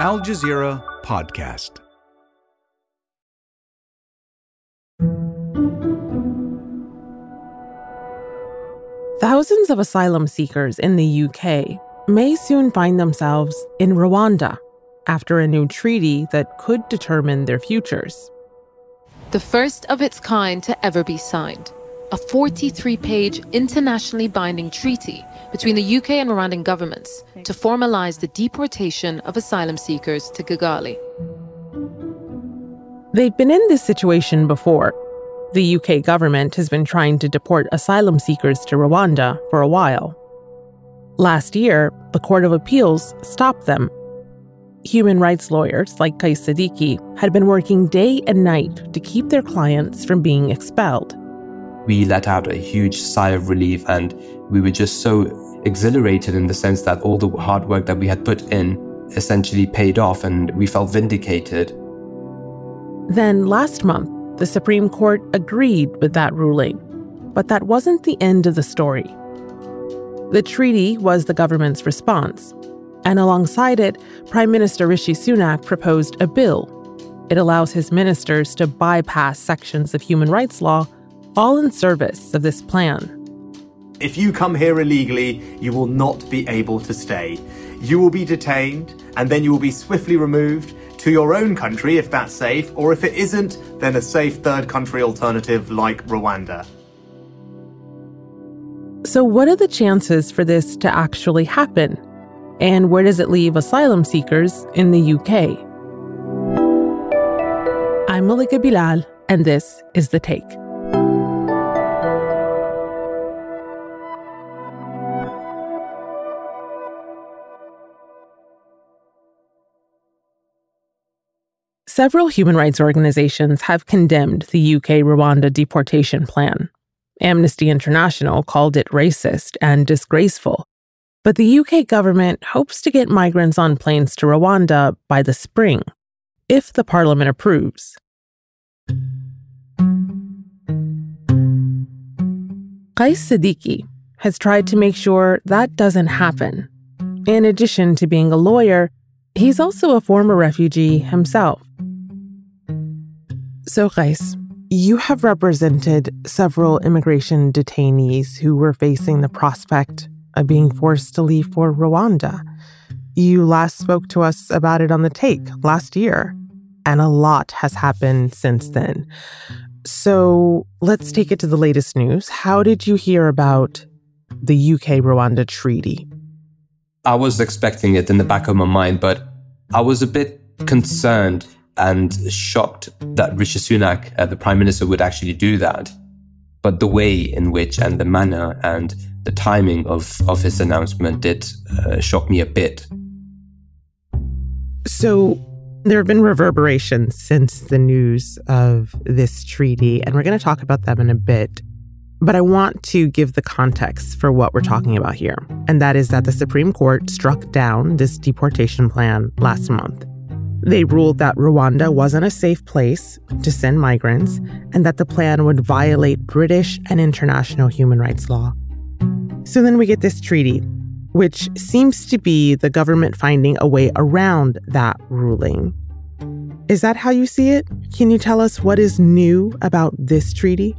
Al Jazeera Podcast. Thousands of asylum seekers in the UK may soon find themselves in Rwanda after a new treaty that could determine their futures. The first of its kind to ever be signed a 43 page internationally binding treaty between the UK and Rwandan governments to formalize the deportation of asylum seekers to Kigali. They've been in this situation before. The UK government has been trying to deport asylum seekers to Rwanda for a while. Last year, the Court of Appeals stopped them. Human rights lawyers like Qays Sadiqi had been working day and night to keep their clients from being expelled we let out a huge sigh of relief and we were just so exhilarated in the sense that all the hard work that we had put in essentially paid off and we felt vindicated. Then last month, the Supreme Court agreed with that ruling. But that wasn't the end of the story. The treaty was the government's response. And alongside it, Prime Minister Rishi Sunak proposed a bill. It allows his ministers to bypass sections of human rights law all in service of this plan. If you come here illegally, you will not be able to stay. You will be detained, and then you will be swiftly removed to your own country if that's safe, or if it isn't, then a safe third country alternative like Rwanda. So, what are the chances for this to actually happen? And where does it leave asylum seekers in the UK? I'm Malika Bilal, and this is The Take. Several human rights organizations have condemned the UK Rwanda deportation plan. Amnesty International called it racist and disgraceful. But the UK government hopes to get migrants on planes to Rwanda by the spring, if the parliament approves. Qays Sadiqi has tried to make sure that doesn't happen. In addition to being a lawyer, he's also a former refugee himself. So, Qays, you have represented several immigration detainees who were facing the prospect of being forced to leave for Rwanda. You last spoke to us about it on the take last year, and a lot has happened since then. So let's take it to the latest news. How did you hear about the UK Rwanda treaty? I was expecting it in the back of my mind, but I was a bit concerned and shocked that Rishi Sunak, uh, the prime minister, would actually do that. But the way in which and the manner and the timing of, of his announcement did uh, shock me a bit. So, there have been reverberations since the news of this treaty, and we're going to talk about them in a bit. But I want to give the context for what we're talking about here, and that is that the Supreme Court struck down this deportation plan last month. They ruled that Rwanda wasn't a safe place to send migrants and that the plan would violate British and international human rights law. So then we get this treaty, which seems to be the government finding a way around that ruling. Is that how you see it? Can you tell us what is new about this treaty?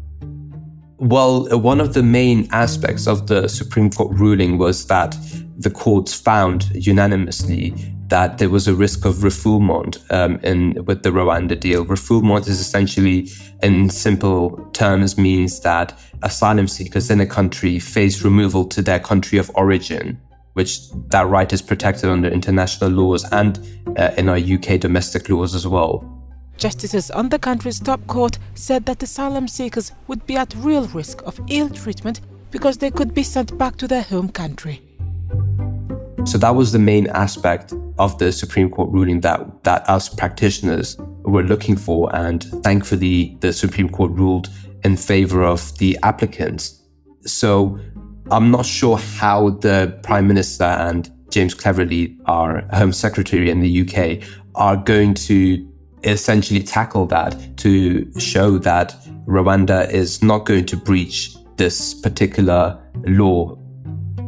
Well, one of the main aspects of the Supreme Court ruling was that the courts found unanimously that there was a risk of refoulement um, in with the Rwanda deal. Refoulement is essentially, in simple terms, means that asylum seekers in a country face removal to their country of origin, which that right is protected under international laws and uh, in our UK domestic laws as well. Justices on the country's top court said that asylum seekers would be at real risk of ill treatment because they could be sent back to their home country. So that was the main aspect of the Supreme Court ruling that, that us practitioners were looking for. And thankfully, the Supreme Court ruled in favor of the applicants. So I'm not sure how the Prime Minister and James Cleverly, our Home Secretary in the UK, are going to essentially tackle that to show that Rwanda is not going to breach this particular law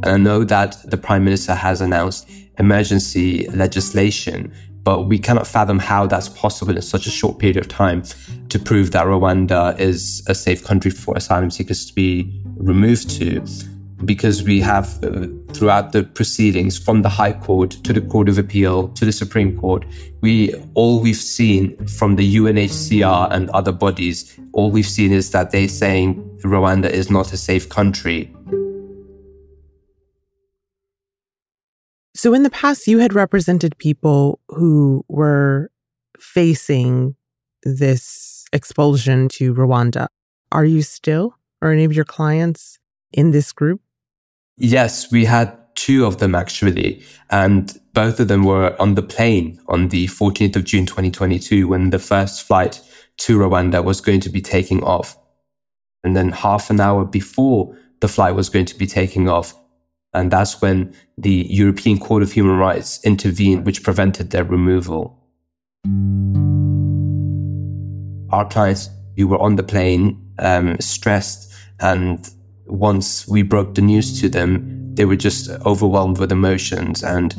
and I know that the Prime Minister has announced emergency legislation but we cannot fathom how that's possible in such a short period of time to prove that Rwanda is a safe country for asylum seekers to be removed to. Because we have, uh, throughout the proceedings from the High Court to the Court of Appeal to the Supreme Court, we all we've seen from the UNHCR and other bodies, all we've seen is that they're saying Rwanda is not a safe country. So, in the past, you had represented people who were facing this expulsion to Rwanda. Are you still, or any of your clients in this group? Yes, we had two of them actually. And both of them were on the plane on the 14th of June 2022 when the first flight to Rwanda was going to be taking off. And then half an hour before the flight was going to be taking off, and that's when the European Court of Human Rights intervened, which prevented their removal. Our clients who were on the plane, um, stressed, and once we broke the news to them, they were just overwhelmed with emotions and,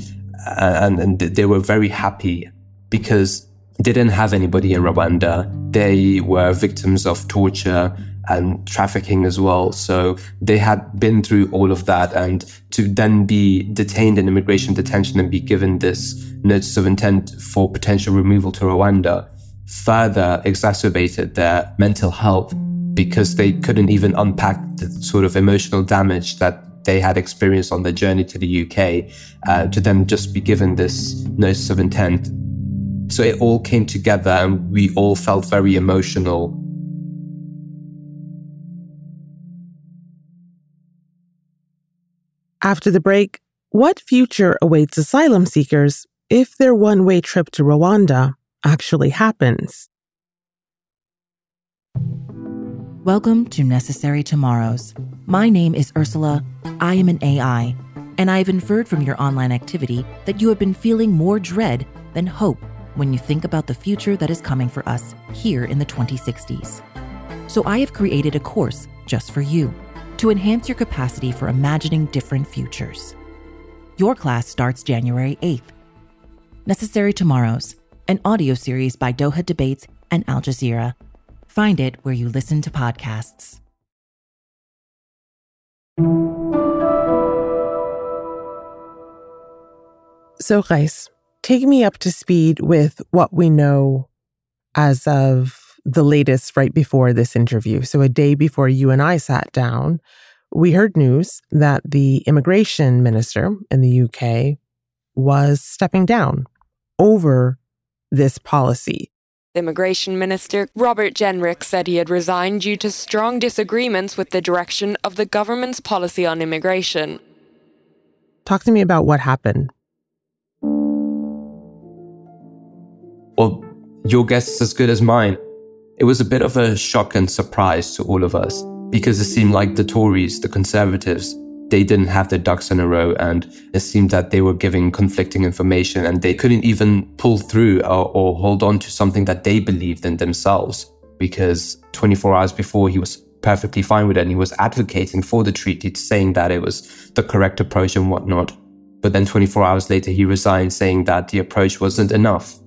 and, and they were very happy because they didn't have anybody in Rwanda. They were victims of torture and trafficking as well. So they had been through all of that. And to then be detained in immigration detention and be given this notice of intent for potential removal to Rwanda further exacerbated their mental health because they couldn't even unpack the sort of emotional damage that they had experienced on their journey to the UK uh, to then just be given this notice of intent. So it all came together and we all felt very emotional After the break, what future awaits asylum seekers if their one way trip to Rwanda actually happens? Welcome to Necessary Tomorrows. My name is Ursula. I am an AI, and I have inferred from your online activity that you have been feeling more dread than hope when you think about the future that is coming for us here in the 2060s. So I have created a course just for you to enhance your capacity for imagining different futures. Your class starts January 8th. Necessary Tomorrows, an audio series by Doha Debates and Al Jazeera. Find it where you listen to podcasts. So, Qays, take me up to speed with what we know as of the latest right before this interview. So, a day before you and I sat down, we heard news that the immigration minister in the UK was stepping down over this policy. Immigration Minister Robert Jenrick said he had resigned due to strong disagreements with the direction of the government's policy on immigration. Talk to me about what happened. Well, your guess is as good as mine. It was a bit of a shock and surprise to all of us because it seemed like the Tories, the Conservatives, they didn't have their ducks in a row and it seemed that they were giving conflicting information and they couldn't even pull through or, or hold on to something that they believed in themselves because 24 hours before he was perfectly fine with it and he was advocating for the treaty saying that it was the correct approach and whatnot. But then 24 hours later he resigned saying that the approach wasn't enough.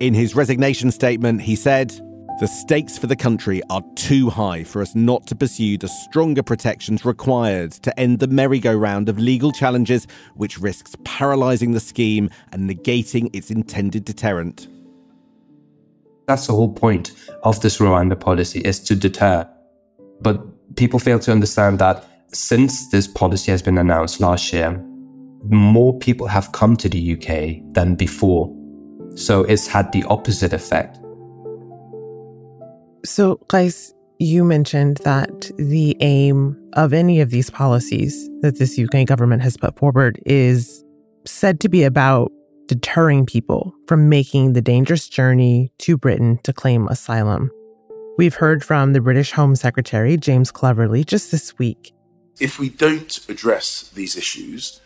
In his resignation statement he said the stakes for the country are too high for us not to pursue the stronger protections required to end the merry-go-round of legal challenges which risks paralysing the scheme and negating its intended deterrent. That's the whole point of this Rwanda policy is to deter. But people fail to understand that since this policy has been announced last year, more people have come to the UK than before. So it's had the opposite effect. So, Qays, you mentioned that the aim of any of these policies that this UK government has put forward is said to be about deterring people from making the dangerous journey to Britain to claim asylum. We've heard from the British Home Secretary, James Cleverly, just this week. If we don't address these issues,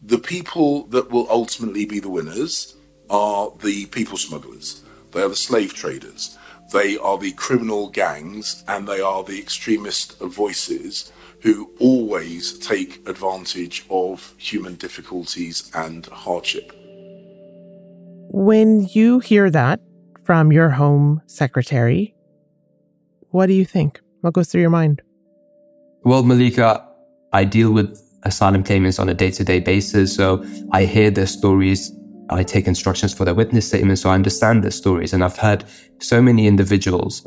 the people that will ultimately be the winners are the people smugglers, they are the slave traders they are the criminal gangs and they are the extremist voices who always take advantage of human difficulties and hardship. When you hear that from your home secretary, what do you think? What goes through your mind? Well, Malika, I deal with asylum claimants on a day to day basis. So I hear their stories. I take instructions for their witness statements. So I understand their stories. And I've heard so many individuals.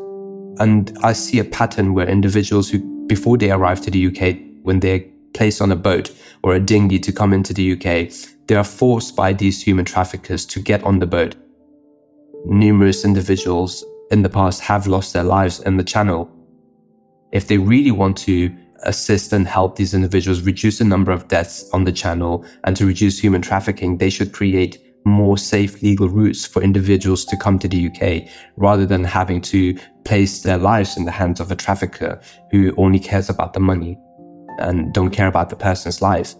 And I see a pattern where individuals who, before they arrive to the UK, when they're placed on a boat or a dinghy to come into the UK, they are forced by these human traffickers to get on the boat. Numerous individuals in the past have lost their lives in the channel. If they really want to assist and help these individuals reduce the number of deaths on the channel and to reduce human trafficking, they should create more safe legal routes for individuals to come to the UK rather than having to place their lives in the hands of a trafficker who only cares about the money and don't care about the person's life.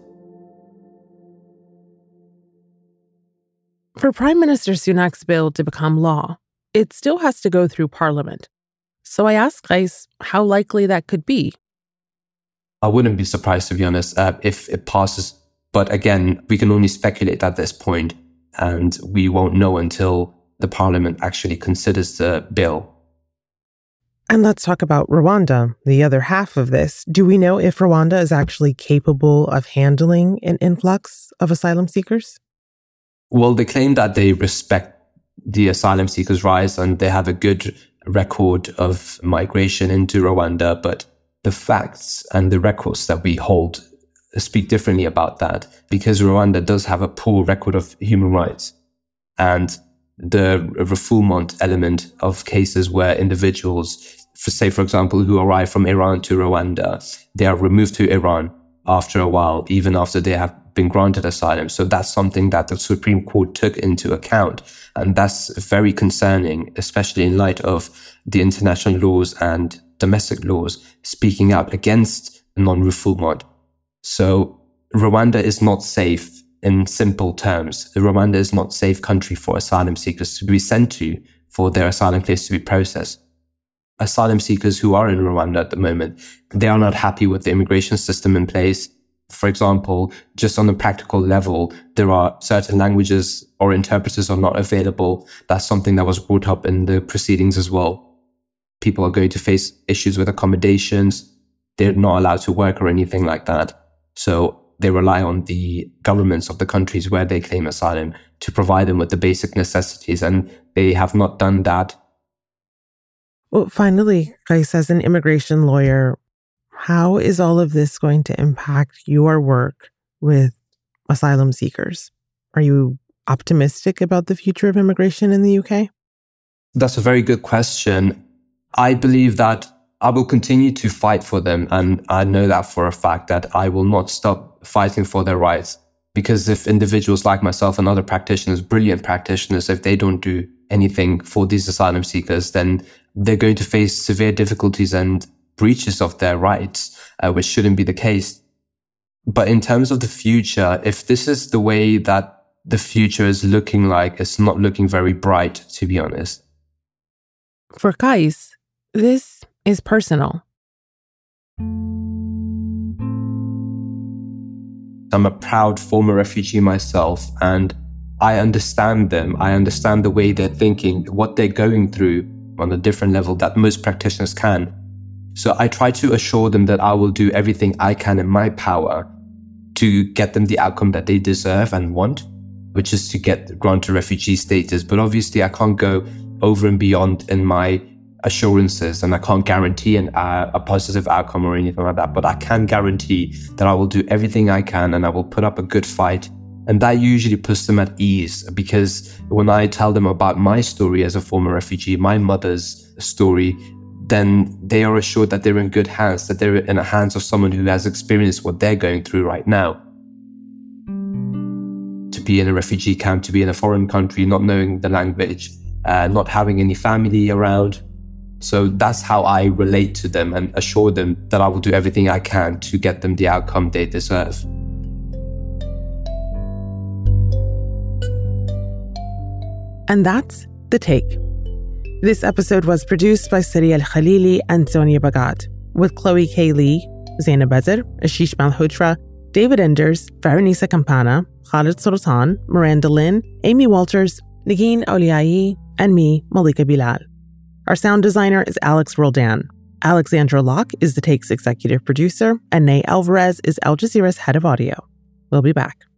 For Prime Minister Sunak's bill to become law, it still has to go through Parliament. So I asked Qays how likely that could be. I wouldn't be surprised, to be honest, uh, if it passes. But again, we can only speculate at this point, and we won't know until the Parliament actually considers the bill. And let's talk about Rwanda, the other half of this. Do we know if Rwanda is actually capable of handling an influx of asylum seekers? Well, they claim that they respect the asylum seekers' rights and they have a good record of migration into Rwanda, but the facts and the records that we hold speak differently about that because Rwanda does have a poor record of human rights. And the refoulement element of cases where individuals, for say, for example, who arrive from Iran to Rwanda, they are removed to Iran after a while, even after they have been granted asylum. So that's something that the Supreme Court took into account. And that's very concerning, especially in light of the international laws and domestic laws speaking out against non-refoulement. So Rwanda is not safe in simple terms. Rwanda is not safe country for asylum seekers to be sent to for their asylum case to be processed. Asylum seekers who are in Rwanda at the moment, they are not happy with the immigration system in place for example, just on a practical level, there are certain languages or interpreters are not available. That's something that was brought up in the proceedings as well. People are going to face issues with accommodations. They're not allowed to work or anything like that. So they rely on the governments of the countries where they claim asylum to provide them with the basic necessities. And they have not done that. Well, finally, Qays, as an immigration lawyer, how is all of this going to impact your work with asylum seekers? Are you optimistic about the future of immigration in the UK? That's a very good question. I believe that I will continue to fight for them. And I know that for a fact that I will not stop fighting for their rights. Because if individuals like myself and other practitioners, brilliant practitioners, if they don't do anything for these asylum seekers, then they're going to face severe difficulties and breaches of their rights, uh, which shouldn't be the case. But in terms of the future, if this is the way that the future is looking like, it's not looking very bright, to be honest. For Qays, this is personal. I'm a proud former refugee myself, and I understand them. I understand the way they're thinking, what they're going through on a different level that most practitioners can. So I try to assure them that I will do everything I can in my power to get them the outcome that they deserve and want, which is to get granted refugee status. But obviously, I can't go over and beyond in my assurances and I can't guarantee an, uh, a positive outcome or anything like that. But I can guarantee that I will do everything I can and I will put up a good fight. And that usually puts them at ease because when I tell them about my story as a former refugee, my mother's story, then they are assured that they're in good hands, that they're in the hands of someone who has experienced what they're going through right now. To be in a refugee camp, to be in a foreign country, not knowing the language, uh, not having any family around. So that's how I relate to them and assure them that I will do everything I can to get them the outcome they deserve. And that's the take. This episode was produced by Sarí el-Khalili and Sonia Bhagat, with Chloe K. Li, Zainab Bezer, Ashish Malhotra, David Enders, Veronisa Campana, Khalid Sultan, Miranda Lynn, Amy Walters, Negin Owliaei, and me, Malika Bilal. Our sound designer is Alex Roldan. Alexandra Locke is the Take's executive producer, and Ney Alvarez is Al Jazeera's head of audio. We'll be back.